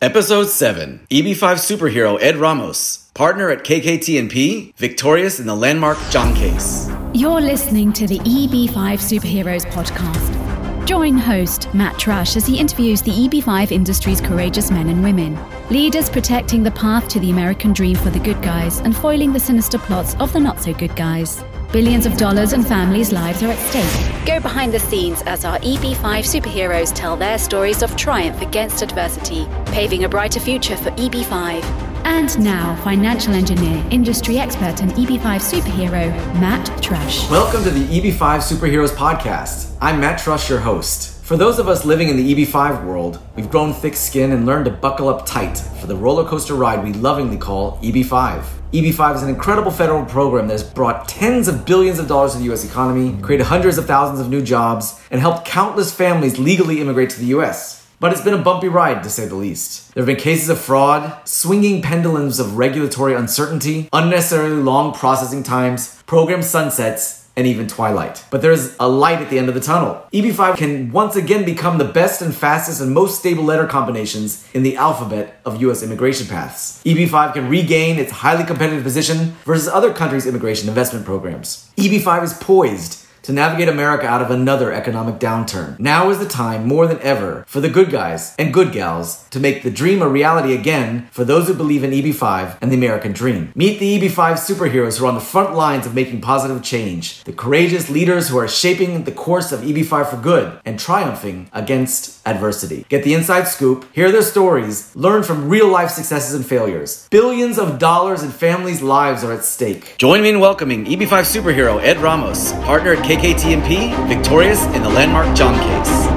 Episode 7 EB5 superhero Ed Ramos, partner at KKT&P, victorious in the landmark Zhang case. You're listening to the EB5 Superheroes podcast. Join host Matt Trush as he interviews the EB5 industry's courageous men and women, leaders protecting the path to the American dream for the good guys and foiling the sinister plots of the not so good guys. Billions of dollars and families' lives are at stake. Go behind the scenes as our EB5 superheroes tell their stories of triumph against adversity, paving a brighter future for EB5. And now, financial engineer, industry expert, and EB5 superhero, Matt Trush. Welcome to the EB5 Superheroes podcast. I'm Matt Trush, your host. For those of us living in the EB5 world, we've grown thick skin and learned to buckle up tight for the roller coaster ride we lovingly call EB5. EB5 is an incredible federal program that has brought tens of billions of dollars to the US economy, created hundreds of thousands of new jobs, and helped countless families legally immigrate to the US. But it's been a bumpy ride, to say the least. There have been cases of fraud, swinging pendulums of regulatory uncertainty, unnecessarily long processing times, program sunsets, and even Twilight. But there's a light at the end of the tunnel. EB5 can once again become the best and fastest and most stable letter combinations in the alphabet of US immigration paths. EB5 can regain its highly competitive position versus other countries' immigration investment programs. EB5 is poised to navigate America out of another economic downturn. Now is the time, more than ever, for the good guys and good gals to make the dream a reality again for those who believe in EB5 and the American dream. Meet the EB5 superheroes who are on the front lines of making positive change, the courageous leaders who are shaping the course of EB5 for good and triumphing against adversity. Get the inside scoop, hear their stories, learn from real life successes and failures. Billions of dollars in families' lives are at stake. Join me in welcoming EB5 superhero Ed Ramos, partner at KKT&P, victorious in the landmark Zhang case.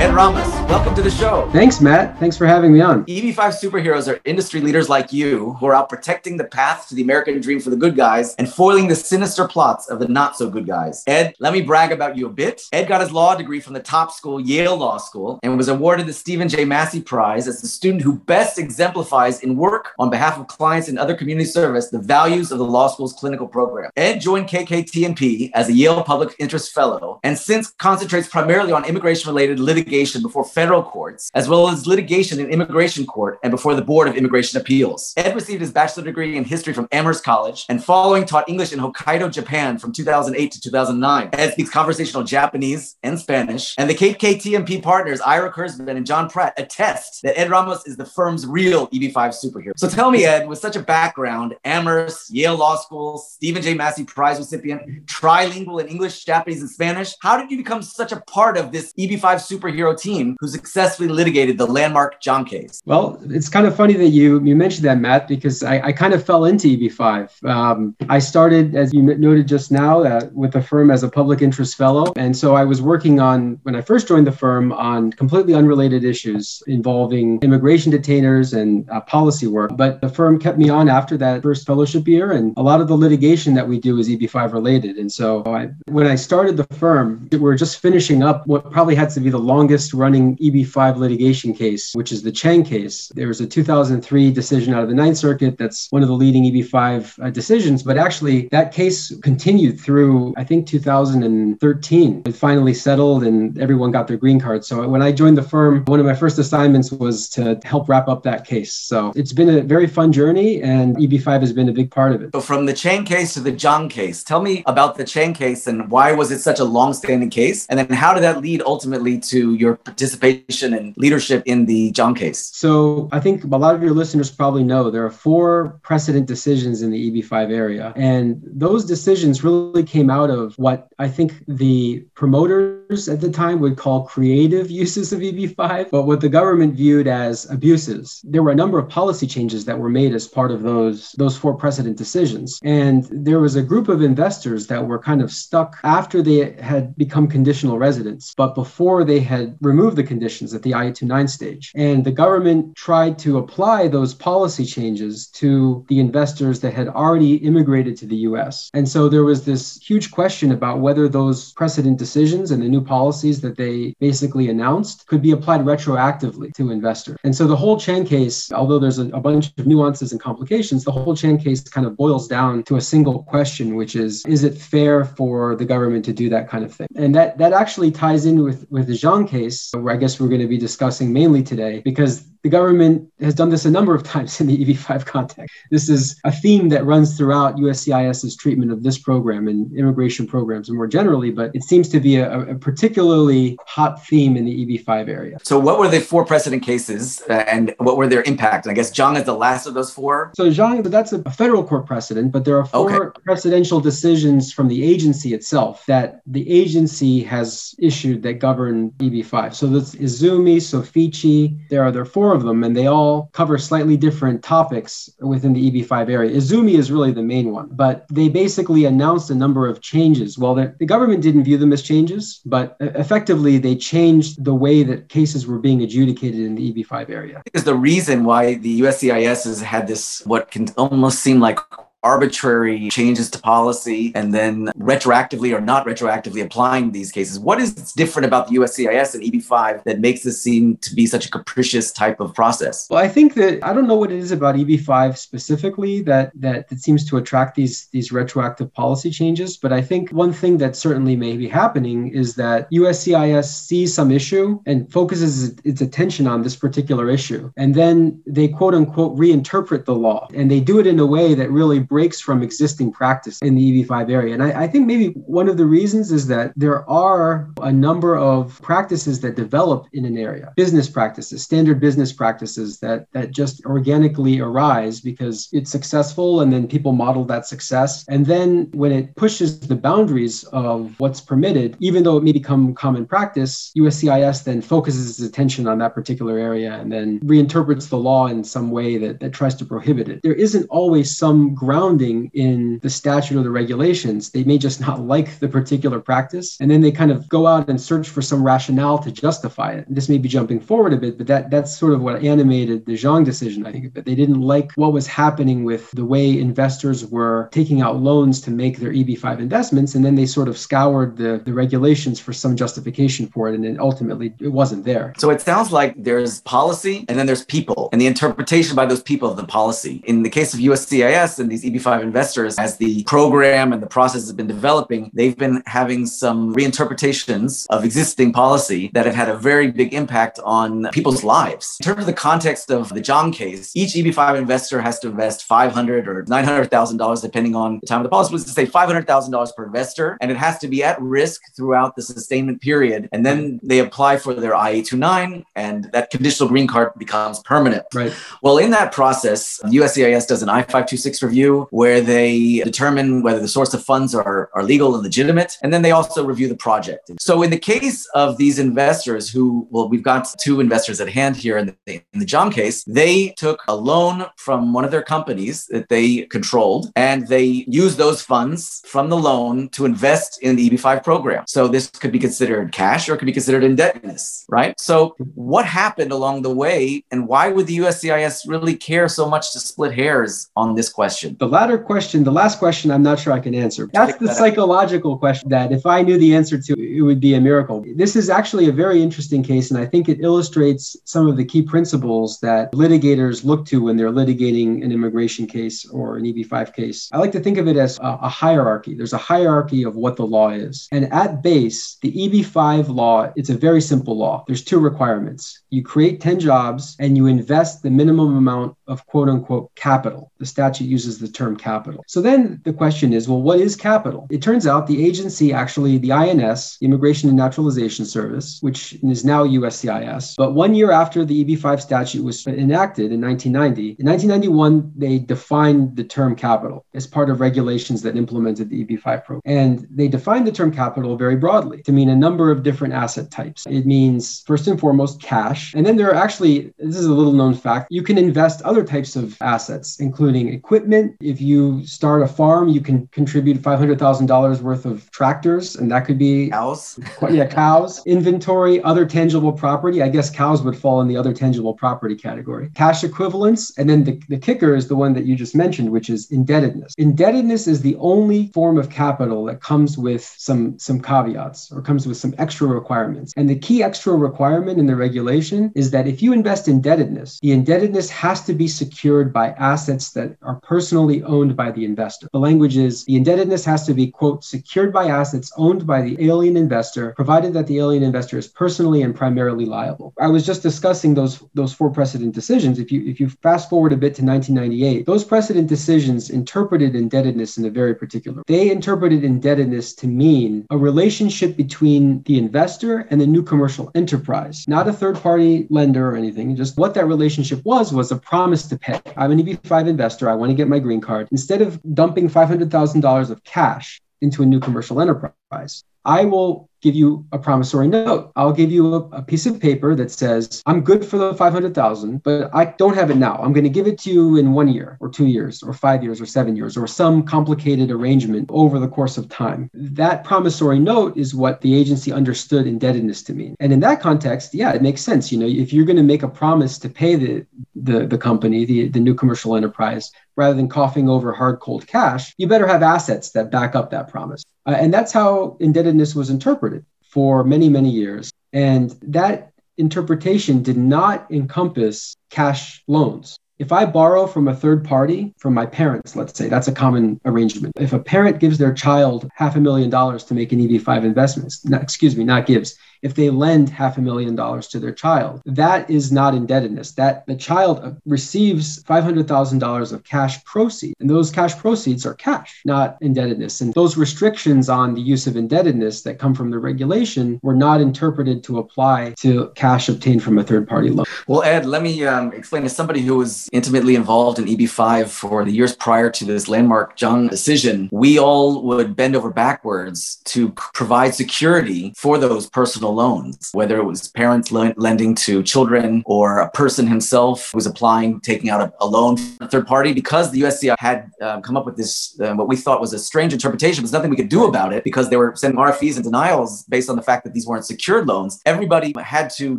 Ed Ramos, welcome to the show. Thanks, Matt. Thanks for having me on. EB5 superheroes are industry leaders like you who are out protecting the path to the American dream for the good guys and foiling the sinister plots of the not so good guys. Ed, let me brag about you a bit. Ed got his law degree from the top school, Yale Law School, and was awarded the Stephen J. Massey Prize as the student who best exemplifies in work on behalf of clients and other community service the values of the law school's clinical program. Ed joined KKT&P as a Yale Public Interest Fellow and since concentrates primarily on immigration related litigation before federal courts, as well as litigation in immigration court and before the Board of Immigration Appeals. Ed received his bachelor degree in history from Amherst College and following taught English in Hokkaido, Japan from 2008 to 2009. Ed speaks conversational Japanese and Spanish, and the KKT&P partners, Ira Kurzban and John Pratt, attest that Ed Ramos is the firm's real EB5 superhero. So tell me, Ed, with such a background, Amherst, Yale Law School, Stephen J. Massey Prize recipient, trilingual in English, Japanese, and Spanish, how did you become such a part of this EB5 superhero team who successfully litigated the landmark Zhang case? Well, it's kind of funny that you you mentioned that, Matt, because I, I kind of fell into EB5. Um, I started, as you noted just now, uh, with the firm as a public interest fellow, and so I was working on when I first joined the firm on completely unrelated issues involving immigration detainers and uh, policy work. But the firm kept me on after that first fellowship year, and a lot of the litigation that we do is EB5 related. And so I, when I started the firm, we were just finishing up what probably had to be the longest running EB5 litigation case, which is the Chang case. There was a 2003 decision out of the Ninth Circuit that's one of the leading EB5 uh, decisions, but actually that case continued through, I think, 2013. It finally settled and everyone got their green card. So when I joined the firm, one of my first assignments was to help wrap up that case. So it's been a very fun journey and EB5 has been a big part of it. So from the Chang case to the Zhang case, tell me about the Chang case and why was it such a long-standing case? And then how did that lead ultimately to your participation and leadership in the Zhang case? So I think a lot of your listeners probably know there are four precedent decisions in the EB5 area. And those decisions really came out of what I think the promoters at the time would call creative uses of EB5, but what the government viewed as abuses. There were a number of policy changes that were made as part of those, those four precedent decisions. And there was a group of investors that were kind of stuck after they had become conditional residents, but before they had removed the conditions at the I-829 stage. And the government tried to apply those policy changes to the investors that had already immigrated to the US. And so there was this huge question about whether those precedent decisions and the new policies that they basically announced could be applied retroactively to investors. And so the whole Chang case, although there's a, a bunch of nuances and complications, the whole Chang case kind of boils down to a single question, which is is it fair for the government to do that kind of thing? And that that actually ties in with with the Zhang case, where I guess we're going to be discussing mainly today, because the government has done this a number of times in the EB5 context. This is a theme that runs throughout USCIS's treatment of this program and immigration programs more generally, but it seems to be a, a particularly hot theme in the EB5 area. So, what were the four precedent cases uh, and what were their impact? I guess Zhang is the last of those four. So, Zhang, that's a federal court precedent, but there are four okay. precedential decisions from the agency itself that the agency has issued that govern EB5. So, that's Izummi, Soffici. There are there are four four of them, and they all cover slightly different topics within the EB5 area. Izummi is really the main one, but they basically announced a number of changes. Well, the, the government didn't view them as changes, but effectively they changed the way that cases were being adjudicated in the EB5 area. Is the reason why the USCIS has had this, what can almost seem like arbitrary changes to policy and then retroactively or not retroactively applying these cases. What is different about the USCIS and EB5 that makes this seem to be such a capricious type of process? Well, I think that I don't know what it is about EB5 specifically that that, that seems to attract these these retroactive policy changes, but I think one thing that certainly may be happening is that USCIS sees some issue and focuses its attention on this particular issue. And then they quote unquote reinterpret the law and they do it in a way that really breaks from existing practice in the EB5 area. And I, I think maybe one of the reasons is that there are a number of practices that develop in an area, business practices, standard business practices that that just organically arise because it's successful and then people model that success. And then when it pushes the boundaries of what's permitted, even though it may become common practice, USCIS then focuses its attention on that particular area and then reinterprets the law in some way that, that tries to prohibit it. There isn't always some ground grounding in the statute or the regulations. They may just not like the particular practice. And then they kind of go out and search for some rationale to justify it. This may be jumping forward a bit, but that, that's sort of what animated the Zhang decision, I think. But they didn't like what was happening with the way investors were taking out loans to make their EB5 investments. And then they sort of scoured the, the regulations for some justification for it. And then ultimately it wasn't there. So it sounds like there's policy and then there's people and the interpretation by those people of the policy. In the case of USCIS and these EB5 investors, as the program and the process has been developing, they've been having some reinterpretations of existing policy that have had a very big impact on people's lives. In terms of the context of the Zhang case, each EB5 investor has to invest $500 or $900,000, depending on the time of the policy, to say $500,000 per investor, and it has to be at risk throughout the sustainment period. And then they apply for their I-829, and that conditional green card becomes permanent. Right. Well, in that process, USCIS does an I-526 review where they determine whether the source of funds are, are legal and legitimate. And then they also review the project. So in the case of these investors who, well, we've got two investors at hand here in the, in the Zhang case, they took a loan from one of their companies that they controlled and they used those funds from the loan to invest in the EB5 program. So this could be considered cash or it could be considered indebtedness, right? So what happened along the way and why would the USCIS really care so much to split hairs on this question? The latter question, the last question, I'm not sure I can answer. That's the psychological question that if I knew the answer to, it would be a miracle. This is actually a very interesting case, and I think it illustrates some of the key principles that litigators look to when they're litigating an immigration case or an EB5 case. I like to think of it as a, a hierarchy. There's a hierarchy of what the law is. And at base, the EB5 law, it's a very simple law. There's two requirements. You create 10 jobs and you invest the minimum amount of quote unquote capital. The statute uses the term capital. So then the question is, well, what is capital? It turns out the agency actually, the INS, Immigration and Naturalization Service, which is now USCIS, but one year after the EB5 statute was enacted in 1990, in 1991, they defined the term capital as part of regulations that implemented the EB5 program. And they defined the term capital very broadly to mean a number of different asset types. It means, first and foremost, cash. And then there are actually, this is a little known fact, you can invest other other types of assets, including equipment. If you start a farm, you can contribute $500,000 worth of tractors, and that could be cows. Yeah, cows. Inventory, other tangible property. I guess cows would fall in the other tangible property category. Cash equivalents. And then the, the kicker is the one that you just mentioned, which is indebtedness. Indebtedness is the only form of capital that comes with some, some caveats or comes with some extra requirements. And the key extra requirement in the regulation is that if you invest indebtedness, the indebtedness has to be secured by assets that are personally owned by the investor. The language is the indebtedness has to be, quote, secured by assets owned by the alien investor, provided that the alien investor is personally and primarily liable. I was just discussing those, those four precedent decisions. If you if you fast forward a bit to 1998, those precedent decisions interpreted indebtedness in a very particular. Way. They interpreted indebtedness to mean a relationship between the investor and the new commercial enterprise, not a third party lender or anything. Just what that relationship was was a promise to pay. I'm an EB5 investor. I want to get my green card. Instead of dumping $500,000 of cash into a new commercial enterprise, I will give you a promissory note. I'll give you a, a, piece of paper that says, I'm good for the 500,000, but I don't have it now. I'm going to give it to you in one year or two years or five years or seven years or some complicated arrangement over the course of time. That promissory note is what the agency understood indebtedness to mean. And in that context, yeah, it makes sense. You know, if you're going to make a promise to pay the, the, the company, the, the new commercial enterprise, rather than coughing over hard cold cash, you better have assets that back up that promise. Uh, and that's how indebtedness was interpreted for many, many years. And that interpretation did not encompass cash loans. If I borrow from a third party, from my parents, let's say, that's a common arrangement. If a parent gives their child half a million dollars to make an EB5 investment, excuse me, not gives, if they lend half a million dollars to their child. That is not indebtedness. That the child receives $500,000 of cash proceeds, and those cash proceeds are cash, not indebtedness. And those restrictions on the use of indebtedness that come from the regulation were not interpreted to apply to cash obtained from a third party loan. Well, Ed, let me um, explain as somebody who was intimately involved in EB5 for the years prior to this landmark Zhang decision, we all would bend over backwards to provide security for those personal loans, whether it was parents lending to children or a person himself who was applying, taking out a, a loan from a third party. Because the USCI had uh, come up with this, uh, what we thought was a strange interpretation, there's nothing we could do about it because they were sending RFEs and denials based on the fact that these weren't secured loans. Everybody had to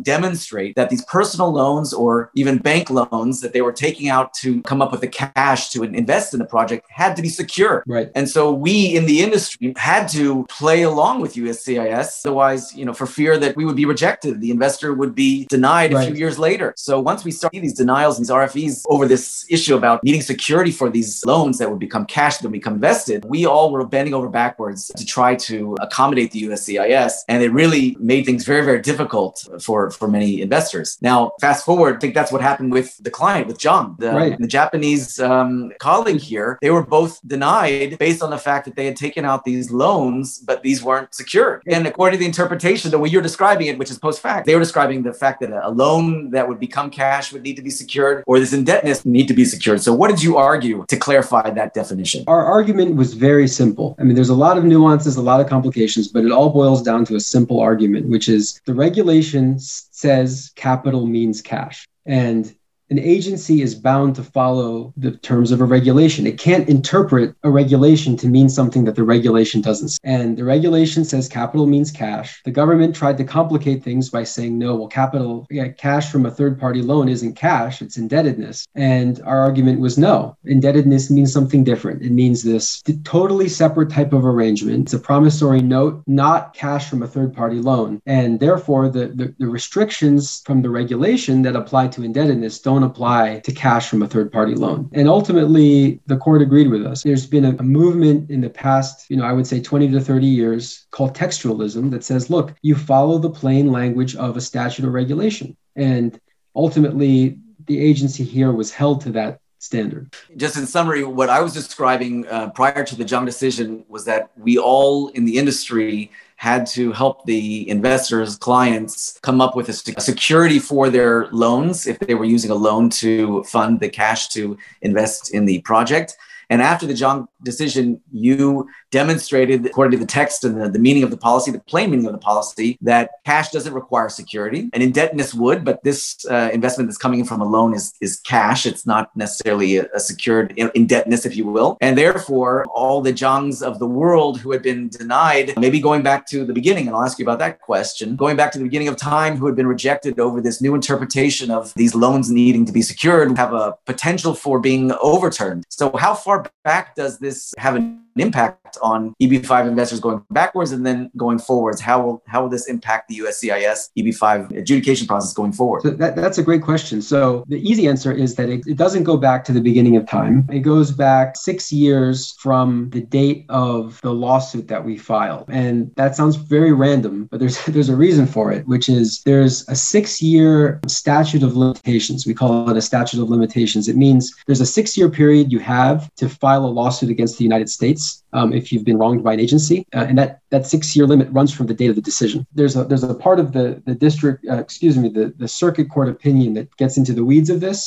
demonstrate that these personal loans or even bank loans that they were taking out to come up with the cash to invest in the project had to be secure. Right. And so we in the industry had to play along with USCIS. Otherwise, you know, for fear that we would be rejected. The investor would be denied right. a few years later. So once we start these denials, these RFEs over this issue about needing security for these loans that would become cash that would become vested, we all were bending over backwards to try to accommodate the USCIS. And it really made things very, very difficult for, for many investors. Now, fast forward, I think that's what happened with the client, with Zhang, the, right. the Japanese um, colleague here. They were both denied based on the fact that they had taken out these loans, but these weren't secured. And according to the interpretation that we you're describing it, which is post fact, they were describing the fact that a loan that would become cash would need to be secured or this indebtedness need to be secured. So, what did you argue to clarify that definition? Our argument was very simple. I mean, there's a lot of nuances, a lot of complications, but it all boils down to a simple argument, which is the regulation says capital means cash. And an agency is bound to follow the terms of a regulation. It can't interpret a regulation to mean something that the regulation doesn't. Say. And the regulation says capital means cash. The government tried to complicate things by saying, no, well, capital, yeah, cash from a third party loan isn't cash, it's indebtedness. And our argument was no, indebtedness means something different. It means this totally separate type of arrangement. It's a promissory note, not cash from a third party loan. And therefore, the, the, the restrictions from the regulation that apply to indebtedness don't don't apply to cash from a third party loan. And ultimately, the court agreed with us. There's been a, a movement in the past, you know, I would say 20 to 30 years called textualism that says, look, you follow the plain language of a statute or regulation. And ultimately, the agency here was held to that standard. Just in summary, what I was describing uh, prior to the Zhang decision was that we all in the industry had to help the investors, clients come up with a security for their loans if they were using a loan to fund the cash to invest in the project. And after the Zhang decision, you demonstrated, according to the text and the, the meaning of the policy, the plain meaning of the policy, that cash doesn't require security and indebtedness would, but this uh, investment that's coming in from a loan is, is cash. It's not necessarily a, a secured indebtedness, if you will. And therefore, all the Zhangs of the world who had been denied, maybe going back to the beginning, and I'll ask you about that question, going back to the beginning of time, who had been rejected over this new interpretation of these loans needing to be secured, have a potential for being overturned. So, how far back does this have an impact on EB5 investors going backwards and then going forwards? How will how will this impact the USCIS EB5 adjudication process going forward? So that, that's a great question. So the easy answer is that it, it doesn't go back to the beginning of time. It goes back six years from the date of the lawsuit that we filed. And that sounds very random, but there's there's a reason for it, which is there's a six-year statute of limitations. We call it a statute of limitations. It means there's a six-year period you have to file a lawsuit against the United States um, if you've been wronged by an agency, uh, and that that six-year limit runs from the date of the decision. There's a there's a part of the the district, uh, excuse me, the the circuit court opinion that gets into the weeds of this.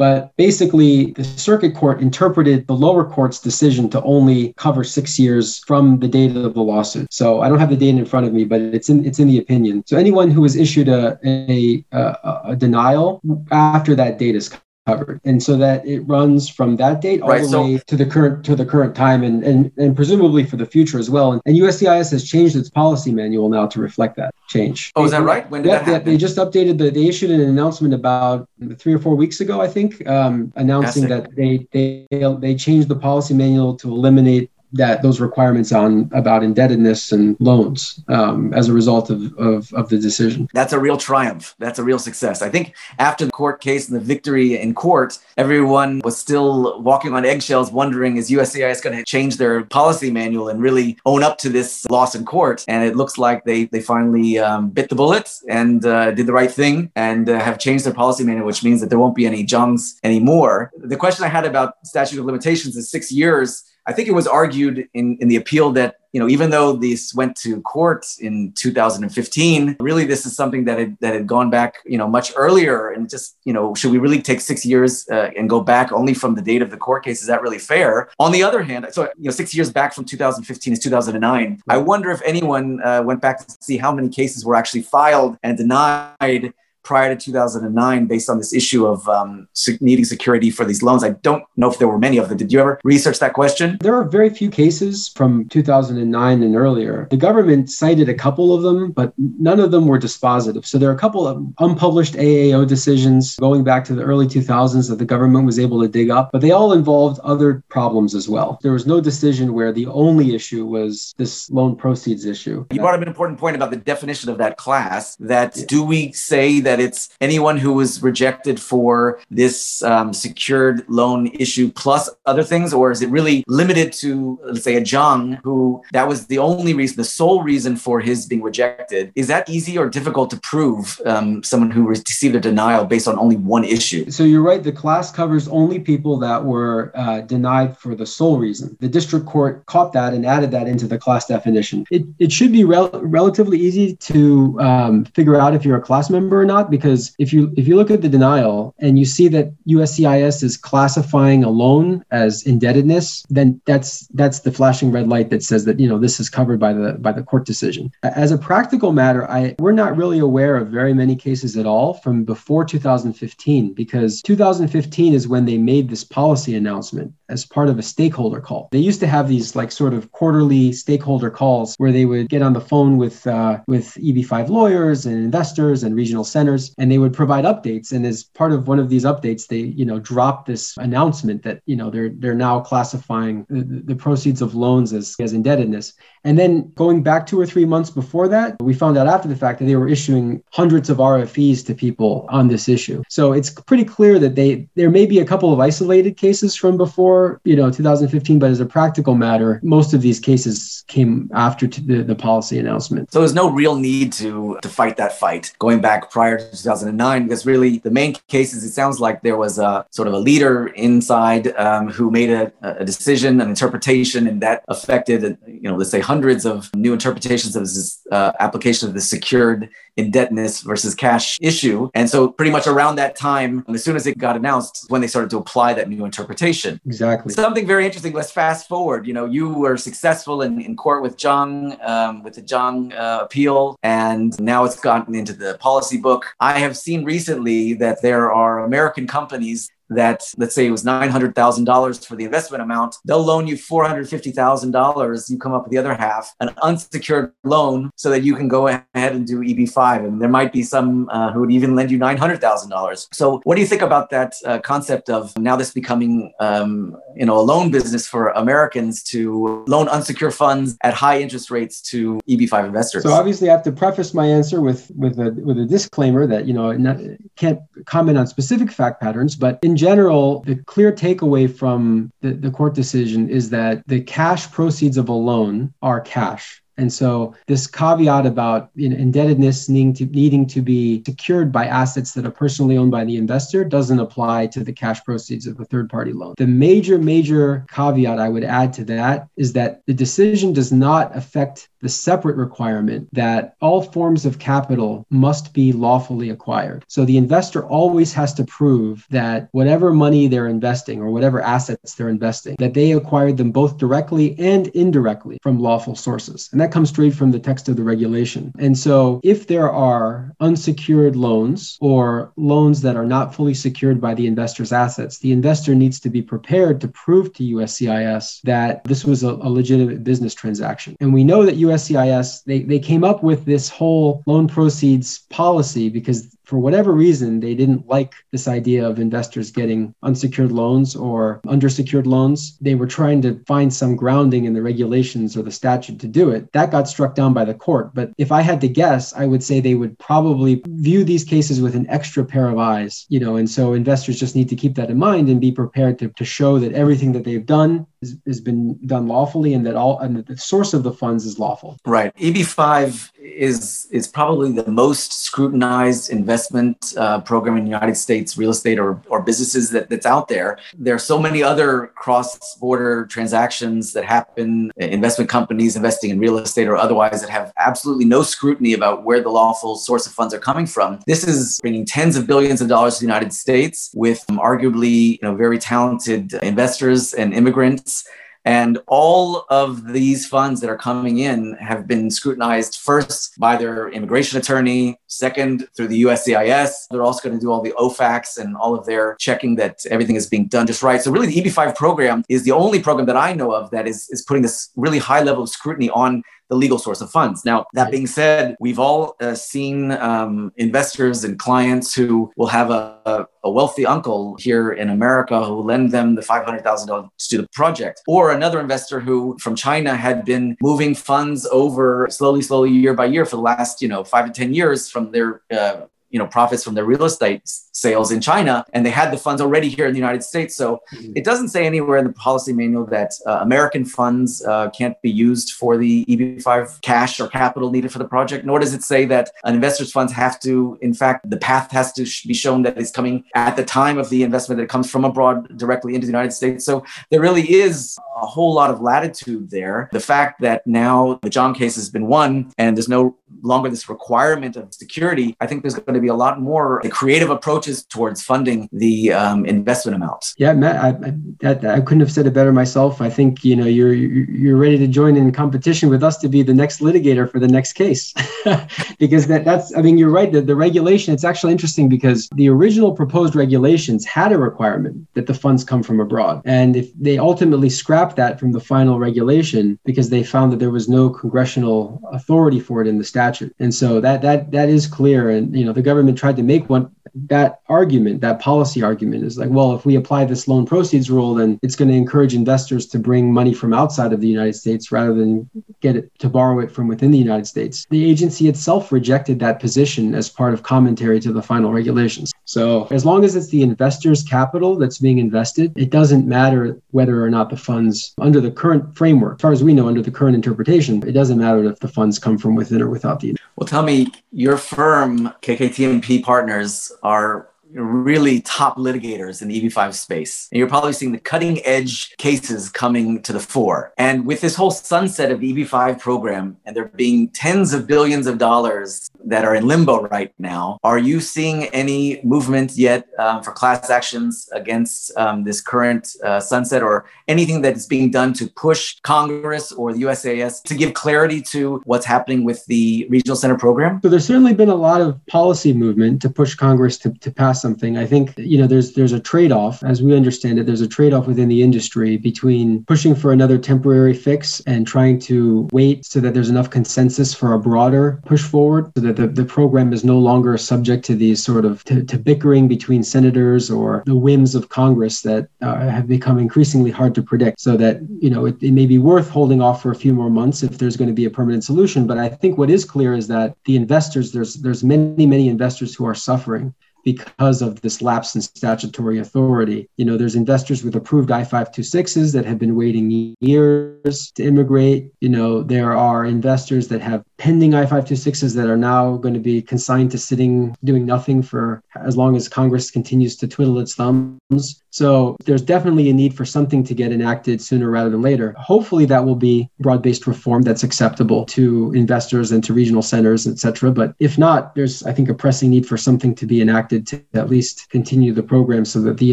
But basically, the circuit court interpreted the lower court's decision to only cover six years from the date of the lawsuit. So I don't have the date in front of me, but it's in it's in the opinion. So anyone who was issued a a, a, a denial after that date is covered. And so that it runs from that date all right, the so, way to the current to the current time and, and and presumably for the future as well. And, and uscis has changed its policy manual now to reflect that change. Oh is that right? When did yeah, that happen? they just updated the they issued an announcement about three or four weeks ago i think um, announcing that they they they changed the policy manual to eliminate that those requirements on about indebtedness and loans um, as a result of, of, of, the decision. That's a real triumph. That's a real success. I think after the court case and the victory in court, everyone was still walking on eggshells, wondering is USCIS going to change their policy manual and really own up to this loss in court? And it looks like they they finally um, bit the bullet and uh, did the right thing and uh, have changed their policy manual, which means that there won't be any Zhangs anymore. The question I had about statute of limitations is six years I think it was argued in, in the appeal that, you know, even though this went to court in 2015, really this is something that had, that had gone back, you know, much earlier. And just, you know, should we really take six years uh, and go back only from the date of the court case? Is that really fair? On the other hand, so, you know, six years back from 2015 is 2009. I wonder if anyone uh, went back to see how many cases were actually filed and denied prior to 2009 based on this issue of um, needing security for these loans. I don't know if there were many of them. Did you ever research that question? There are very few cases from 2009 and earlier. The government cited a couple of them, but none of them were dispositive. So there are a couple of unpublished AAO decisions going back to the early 2000s that the government was able to dig up, but they all involved other problems as well. There was no decision where the only issue was this loan proceeds issue. You brought up an important point about the definition of that class. That do we say that it's anyone who was rejected for this um, secured loan issue plus other things, or is it really limited to, let's say, a Zhang who that was the only reason, the sole reason for his being rejected? Is that easy or difficult to prove um, someone who received a denial based on only one issue? So you're right. The class covers only people that were uh, denied for the sole reason. The district court caught that and added that into the class definition. It, it should be rel- relatively easy to um, figure out if you're a class member or not not because if you if you look at the denial and you see that USCIS is classifying a loan as indebtedness, then that's that's the flashing red light that says that you know this is covered by the by the court decision. As a practical matter, I we're not really aware of very many cases at all from before 2015 because 2015 is when they made this policy announcement as part of a stakeholder call. They used to have these like sort of quarterly stakeholder calls where they would get on the phone with uh, with EB5 lawyers and investors and regional centers, and they would provide updates. And as part of one of these updates, they you know dropped this announcement that you know they're they're now classifying the, the proceeds of loans as as indebtedness. And then going back two or three months before that, we found out after the fact that they were issuing hundreds of RFEs to people on this issue. So it's pretty clear that they there may be a couple of isolated cases from before, you know, 2015, but as a practical matter, most of these cases came after the, the policy announcement. So there's no real need to to fight that fight going back prior 2009 because really the main cases it sounds like there was a sort of a leader inside um, who made a, a decision, an interpretation, and that affected, you know, let's say hundreds of new interpretations of this uh, application of the secured indebtedness versus cash issue. And so, pretty much around that time, as soon as it got announced, when they started to apply that new interpretation. Exactly. Something very interesting. Let's fast forward. You know, you were successful in, in court with Zhang, um, with the Zhang uh, appeal, and now it's gotten into the policy book. I have seen recently that there are American companies that let's say it was $900,000 for the investment amount, they'll loan you $450,000. You come up with the other half, an unsecured loan, so that you can go ahead and do EB5. And there might be some uh, who would even lend you $900,000. So, what do you think about that uh, concept of now this becoming, um, you know, a loan business for Americans to loan unsecured funds at high interest rates to EB5 investors? So, obviously, I have to preface my answer with with a with a disclaimer that you know not, can't comment on specific fact patterns, but in general, the clear takeaway from the, the court decision is that the cash proceeds of a loan are cash. And so this caveat about indebtedness needing to, needing to be secured by assets that are personally owned by the investor doesn't apply to the cash proceeds of a third party loan. The major, major caveat I would add to that is that the decision does not affect the separate requirement that all forms of capital must be lawfully acquired. So the investor always has to prove that whatever money they're investing or whatever assets they're investing, that they acquired them both directly and indirectly from lawful sources. And that comes straight from the text of the regulation. And so if there are unsecured loans or loans that are not fully secured by the investor's assets, the investor needs to be prepared to prove to USCIS that this was a, a legitimate business transaction. And we know that US USCIS, they, they came up with this whole loan proceeds policy because for whatever reason, they didn't like this idea of investors getting unsecured loans or undersecured loans. They were trying to find some grounding in the regulations or the statute to do it. That got struck down by the court. But if I had to guess, I would say they would probably view these cases with an extra pair of eyes, you know, and so investors just need to keep that in mind and be prepared to, to show that everything that they've done has, has been done lawfully and that all and that the source of the funds is lawful. Right. EB5 is is probably the most scrutinized investment uh, program in the United States, real estate or, or businesses that, that's out there. There are so many other cross border transactions that happen, investment companies investing in real estate or otherwise that have absolutely no scrutiny about where the lawful source of funds are coming from. This is bringing tens of billions of dollars to the United States with um, arguably you know, very talented investors and immigrants and all of these funds that are coming in have been scrutinized first by their immigration attorney, second through the USCIS. They're also going to do all the OFACs and all of their checking that everything is being done just right. So really the EB5 program is the only program that I know of that is, is putting this really high level of scrutiny on the legal source of funds. Now, that being said, we've all uh, seen um, investors and clients who will have a, a, wealthy uncle here in America who will lend them the $500,000 to the project, or another investor who from China had been moving funds over slowly, slowly, year by year for the last, you know, five to 10 years from their uh, you know profits from their real estate sales in China, and they had the funds already here in the United States. So mm-hmm. it doesn't say anywhere in the policy manual that uh, American funds uh, can't be used for the EB5 cash or capital needed for the project. Nor does it say that an investor's funds have to, in fact, the path has to be shown that it's coming at the time of the investment that comes from abroad directly into the United States. So there really is a whole lot of latitude there. The fact that now the Zhang case has been won and there's no longer this requirement of security, I think there's going to be a lot more creative approaches towards funding the um, investment amounts. Yeah, Matt, I, I, I, couldn't have said it better myself. I think you know you're you're ready to join in competition with us to be the next litigator for the next case, because that, that's I mean you're right. The, the regulation it's actually interesting because the original proposed regulations had a requirement that the funds come from abroad, and if they ultimately scrapped that from the final regulation because they found that there was no congressional authority for it in the statute, and so that that that is clear. And you know the government tried to make one that argument, that policy argument is like, well, if we apply this loan proceeds rule, then it's going to encourage investors to bring money from outside of the United States rather than get it to borrow it from within the United States. The agency itself rejected that position as part of commentary to the final regulations. So as long as it's the investor's capital that's being invested, it doesn't matter whether or not the funds under the current framework, as far as we know, under the current interpretation, it doesn't matter if the funds come from within or without the. Well, tell me, your firm, KKT&P Partners, are really top litigators in the EB5 space. And you're probably seeing the cutting edge cases coming to the fore. And with this whole sunset of the EB5 program, and there being tens of billions of dollars that are in limbo right now. Are you seeing any movement yet um, for class actions against um, this current uh, sunset or anything that is being done to push Congress or the USCIS to give clarity to what's happening with the regional center program? So there's certainly been a lot of policy movement to push Congress to, to pass something. I think you know there's there's a trade-off, as we understand it. There's a trade-off within the industry between pushing for another temporary fix and trying to wait so that there's enough consensus for a broader push forward, so that the, the program is no longer subject to these sort of to, to bickering between senators or the whims of Congress that uh, have become increasingly hard to predict. So that you know it, it may be worth holding off for a few more months if there's going to be a permanent solution. But I think what is clear is that the investors there's there's many many investors who are suffering because of this lapse in statutory authority. You know, there's investors with approved I-526s that have been waiting years to immigrate. You know, there are investors that have pending I-526s that are now going to be consigned to sitting doing nothing for as long as Congress continues to twiddle its thumbs. So there's definitely a need for something to get enacted sooner rather than later. Hopefully that will be broad-based reform that's acceptable to investors and to regional centers, et cetera. But if not, there's I think a pressing need for something to be enacted to at least continue the program so that the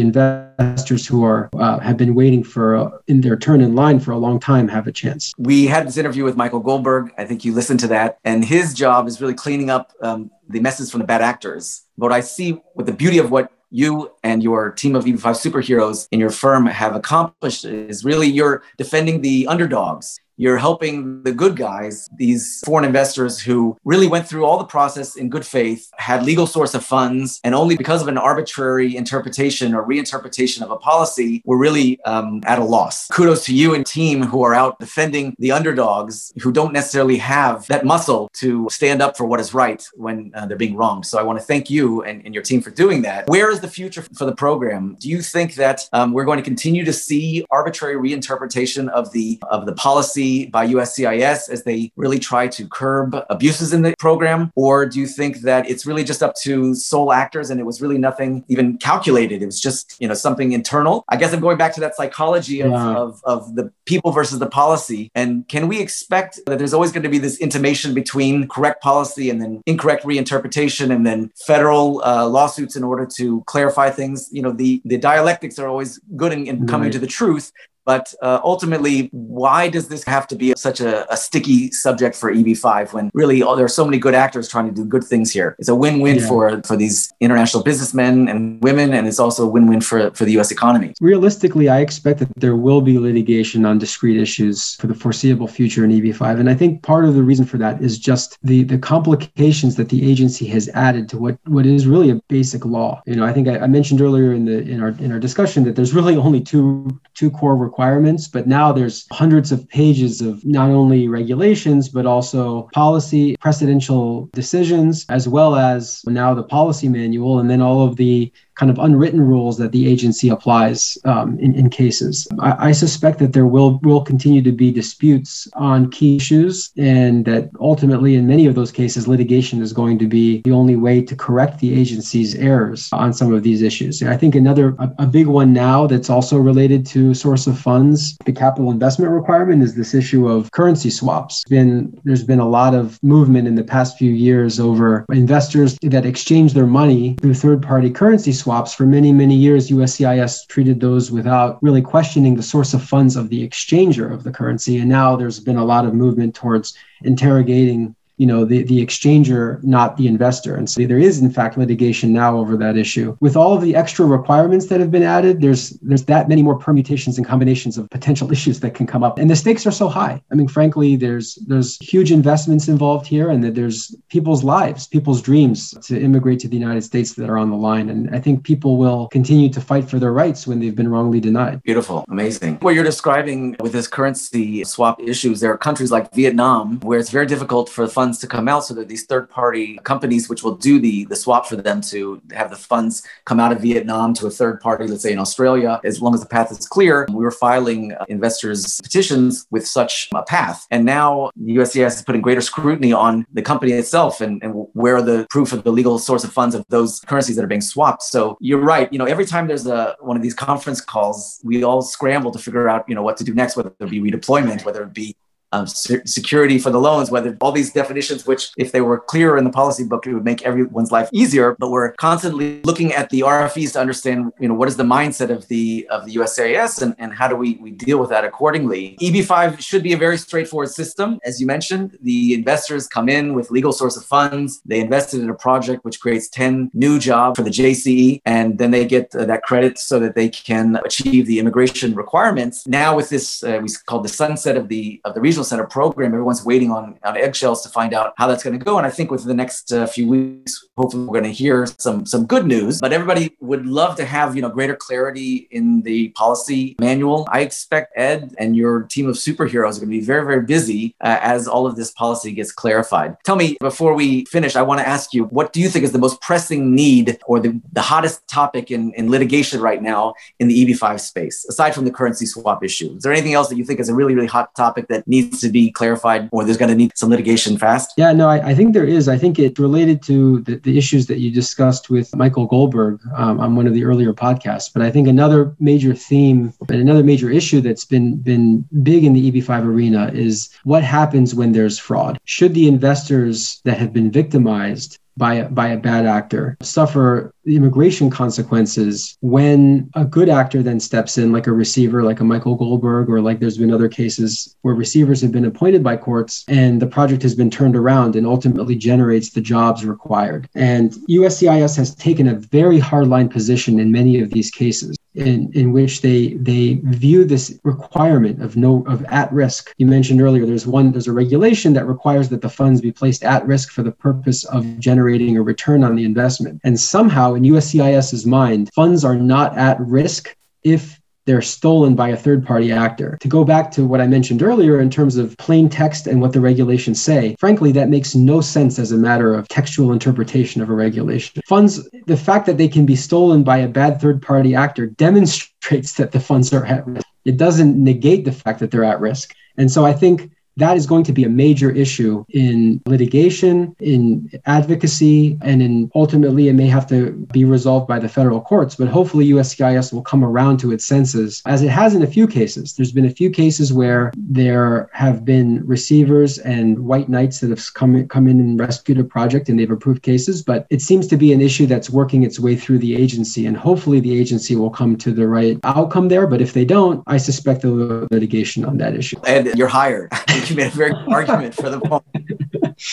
investors who are uh, have been waiting for uh, in their turn in line for a long time have a chance. We had this interview with Michael Goldberg. I think you listened to that, and his job is really cleaning up um, the messes from the bad actors. What I see with the beauty of what you and your team of EB5 superheroes in your firm have accomplished is really you're defending the underdogs you're helping the good guys, these foreign investors who really went through all the process in good faith, had legal source of funds, and only because of an arbitrary interpretation or reinterpretation of a policy were really um, at a loss. Kudos to you and team who are out defending the underdogs who don't necessarily have that muscle to stand up for what is right when uh, they're being wronged. So I want to thank you and, and, your team for doing that. Where is the future for the program? Do you think that um, we're going to continue to see arbitrary reinterpretation of the of the policy? By USCIS as they really try to curb abuses in the program? Or do you think that it's really just up to sole actors and it was really nothing even calculated? It was just, you know, something internal. I guess I'm going back to that psychology of, yeah. of, of the people versus the policy. And can we expect that there's always going to be this intimation between correct policy and then incorrect reinterpretation and then federal uh, lawsuits in order to clarify things? You know, the, the dialectics are always good in, in coming right. to the truth. But uh, ultimately, why does this have to be such a, a sticky subject for EB5 when really oh, there are so many good actors trying to do good things here? It's a win-win yeah. for for these international businessmen and women, and it's also a win-win for for the U.S. economy. Realistically, I expect that there will be litigation on discrete issues for the foreseeable future in EB5, and I think part of the reason for that is just the the complications that the agency has added to what what is really a basic law. You know, I think I, I mentioned earlier in the in our in our discussion that there's really only two two core requirements requirements, but now there's hundreds of pages of not only regulations, but also policy, precedential decisions, as well as now the policy manual, and then all of the kind of unwritten rules that the agency applies um, in, in, cases. I, I, suspect that there will will continue to be disputes on key issues, and that ultimately, in many of those cases, litigation is going to be the only way to correct the agency's errors on some of these issues. I think another a, a big one now that's also related to source of funds, the capital investment requirement, is this issue of currency swaps. Been there's been a lot of movement in the past few years over investors that exchange their money through third-party currency swaps swaps. For many, many years, USCIS treated those without really questioning the source of funds of the exchanger of the currency. And now there's been a lot of movement towards interrogating you know the, the exchanger not the investor. And so there is in fact litigation now over that issue. With all of the extra requirements that have been added there's there's that many more permutations and combinations of potential issues that can come up. And the stakes are so high. I mean frankly there's there's huge investments involved here and that there's people's lives people's dreams to immigrate to the united states that are on the line. And i think people will continue to fight for their rights when they've been wrongly denied. Beautiful. Amazing. What you're describing with this currency swap issues there are countries like vietnam where it's very difficult for funds funds to come out. So that these third party companies which will do the the swap for them to have the funds come out of Vietnam to a third party let's say in Australia as long as the path is clear we were filing uh, investors petitions with such a path. And now the USCIS is putting greater scrutiny on the company itself and, and where the proof of the legal source of funds of those currencies that are being swapped. So you're right. You know every time there's a one of these conference calls we all scramble to figure out you know what to do next whether it be redeployment whether it be um, security for the loans, whether all these definitions, which if they were clearer in the policy book, it would make everyone's life easier. But we're constantly looking at the RFEs to understand, you know, what is the mindset of the of the USCIS and, and how do we, we deal with that accordingly. EB5 should be a very straightforward system. As you mentioned, the investors come in with legal source of funds. They invested in a project which creates 10 new jobs for the JCE, and then they get uh, that credit so that they can achieve the immigration requirements. Now with this, uh, we call the sunset of the of the regional center program, everyone's waiting on, on eggshells to find out how that's going to go. And I think within the next uh, few weeks, hopefully we're going to hear some some good news. But everybody would love to have you know greater clarity in the policy manual. I expect Ed and your team of superheroes are going to be very very busy uh, as all of this policy gets clarified. Tell me before we finish, I want to ask you, what do you think is the most pressing need or the, the hottest topic in, in litigation right now in the EB5 space, aside from the currency swap issue? Is there anything else that you think is a really really hot topic that needs to be clarified or there's going to need some litigation fast? Yeah, no, I, I think there is. I think it's related to the, the issues that you discussed with Michael Goldberg um, on one of the earlier podcasts. But I think another major theme and another major issue that's been been big in the EB5 arena is what happens when there's fraud. Should the investors that have been victimized by a, by a bad actor suffer the immigration consequences when a good actor then steps in like a receiver like a michael goldberg or like there's been other cases where receivers have been appointed by courts and the project has been turned around and ultimately generates the jobs required. And uscis has taken a very hardline position in many of these cases in, in which they they view this requirement of no of at risk. You mentioned earlier there's one there's a regulation that requires that the funds be placed at risk for the purpose of generating a return on the investment. And somehow in USCIS's mind, funds are not at risk if they're stolen by a third party actor. To go back to what I mentioned earlier in terms of plain text and what the regulations say, frankly, that makes no sense as a matter of textual interpretation of a regulation. Funds, the fact that they can be stolen by a bad third party actor demonstrates that the funds are at risk. It doesn't negate the fact that they're at risk. And so I think that is going to be a major issue in litigation, in advocacy, and in ultimately it may have to be resolved by the federal courts. But hopefully, USCIS will come around to its senses, as it has in a few cases. There's been a few cases where there have been receivers and white knights that have come, come in and rescued a project and they've approved cases. But it seems to be an issue that's working its way through the agency. And hopefully, the agency will come to the right outcome there. But if they don't, I suspect be litigation on that issue. And you're hired. made a very good argument for the point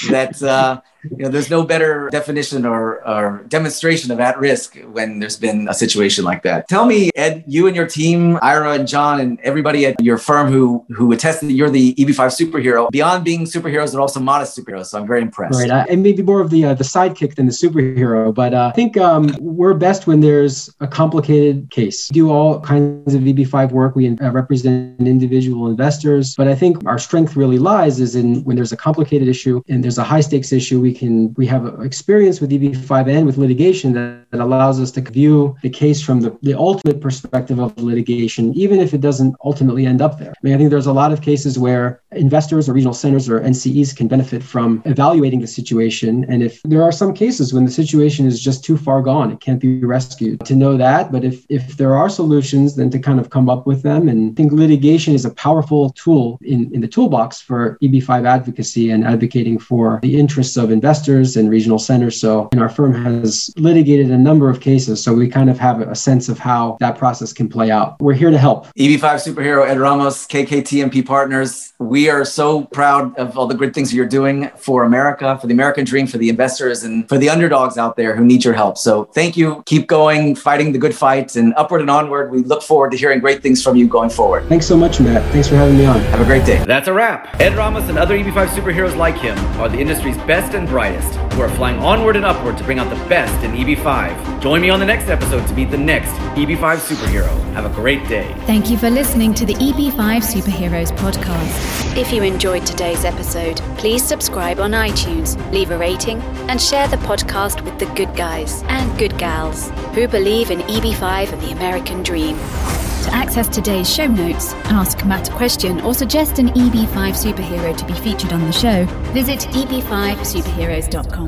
that uh, you know there's no better definition or, or demonstration of at risk when there's been a situation like that. Tell me, Ed, you and your team, Ira and John, and everybody at your firm who who attested that you're the EB5 superhero. Beyond being superheroes, they're also modest superheroes. So I'm very impressed. Right, and maybe more of the uh, the sidekick than the superhero. But uh, I think um, we're best when there's a complicated case. We do all kinds of EB5 work. We uh, represent individual investors, but I think our strength really lies is in when there's a complicated issue and there's a high stakes issue. We can we have experience with EB5 and with litigation that, that allows us to view the case from the, the ultimate perspective of litigation, even if it doesn't ultimately end up there. I mean, I think there's a lot of cases where investors or regional centers or NCEs can benefit from evaluating the situation. And if there are some cases when the situation is just too far gone, it can't be rescued, to know that. But if, if there are solutions, then to kind of come up with them. And I think litigation is a powerful tool in, in the toolbox for EB5 advocacy and advocating for the interests of investors and regional centers. So, and our firm has litigated a number of cases. So we kind of have a sense of how that process can play out. We're here to help. EB5 superhero Ed Ramos, KKT&P partners. We are so proud of all the good things you're doing for America, for the American dream, for the investors, and for the underdogs out there who need your help. So thank you. Keep going, fighting the good fight, and upward and onward. We look forward to hearing great things from you going forward. Thanks so much, Matt. Thanks for having me on. Have a great day. That's a wrap. Ed Ramos and other EB5 superheroes like him are the industry's best and brightest vorbei ist. Who are flying onward and upward to bring out the best in EB5. Join me on the next episode to meet the next EB5 superhero. Have a great day. Thank you for listening to the EB5 Superheroes podcast. If you enjoyed today's episode, please subscribe on iTunes, leave a rating, and share the podcast with the good guys and good gals who believe in EB5 and the American dream. To access today's show notes, ask Matt a question, or suggest an EB5 superhero to be featured on the show, visit eb5superheroes.com.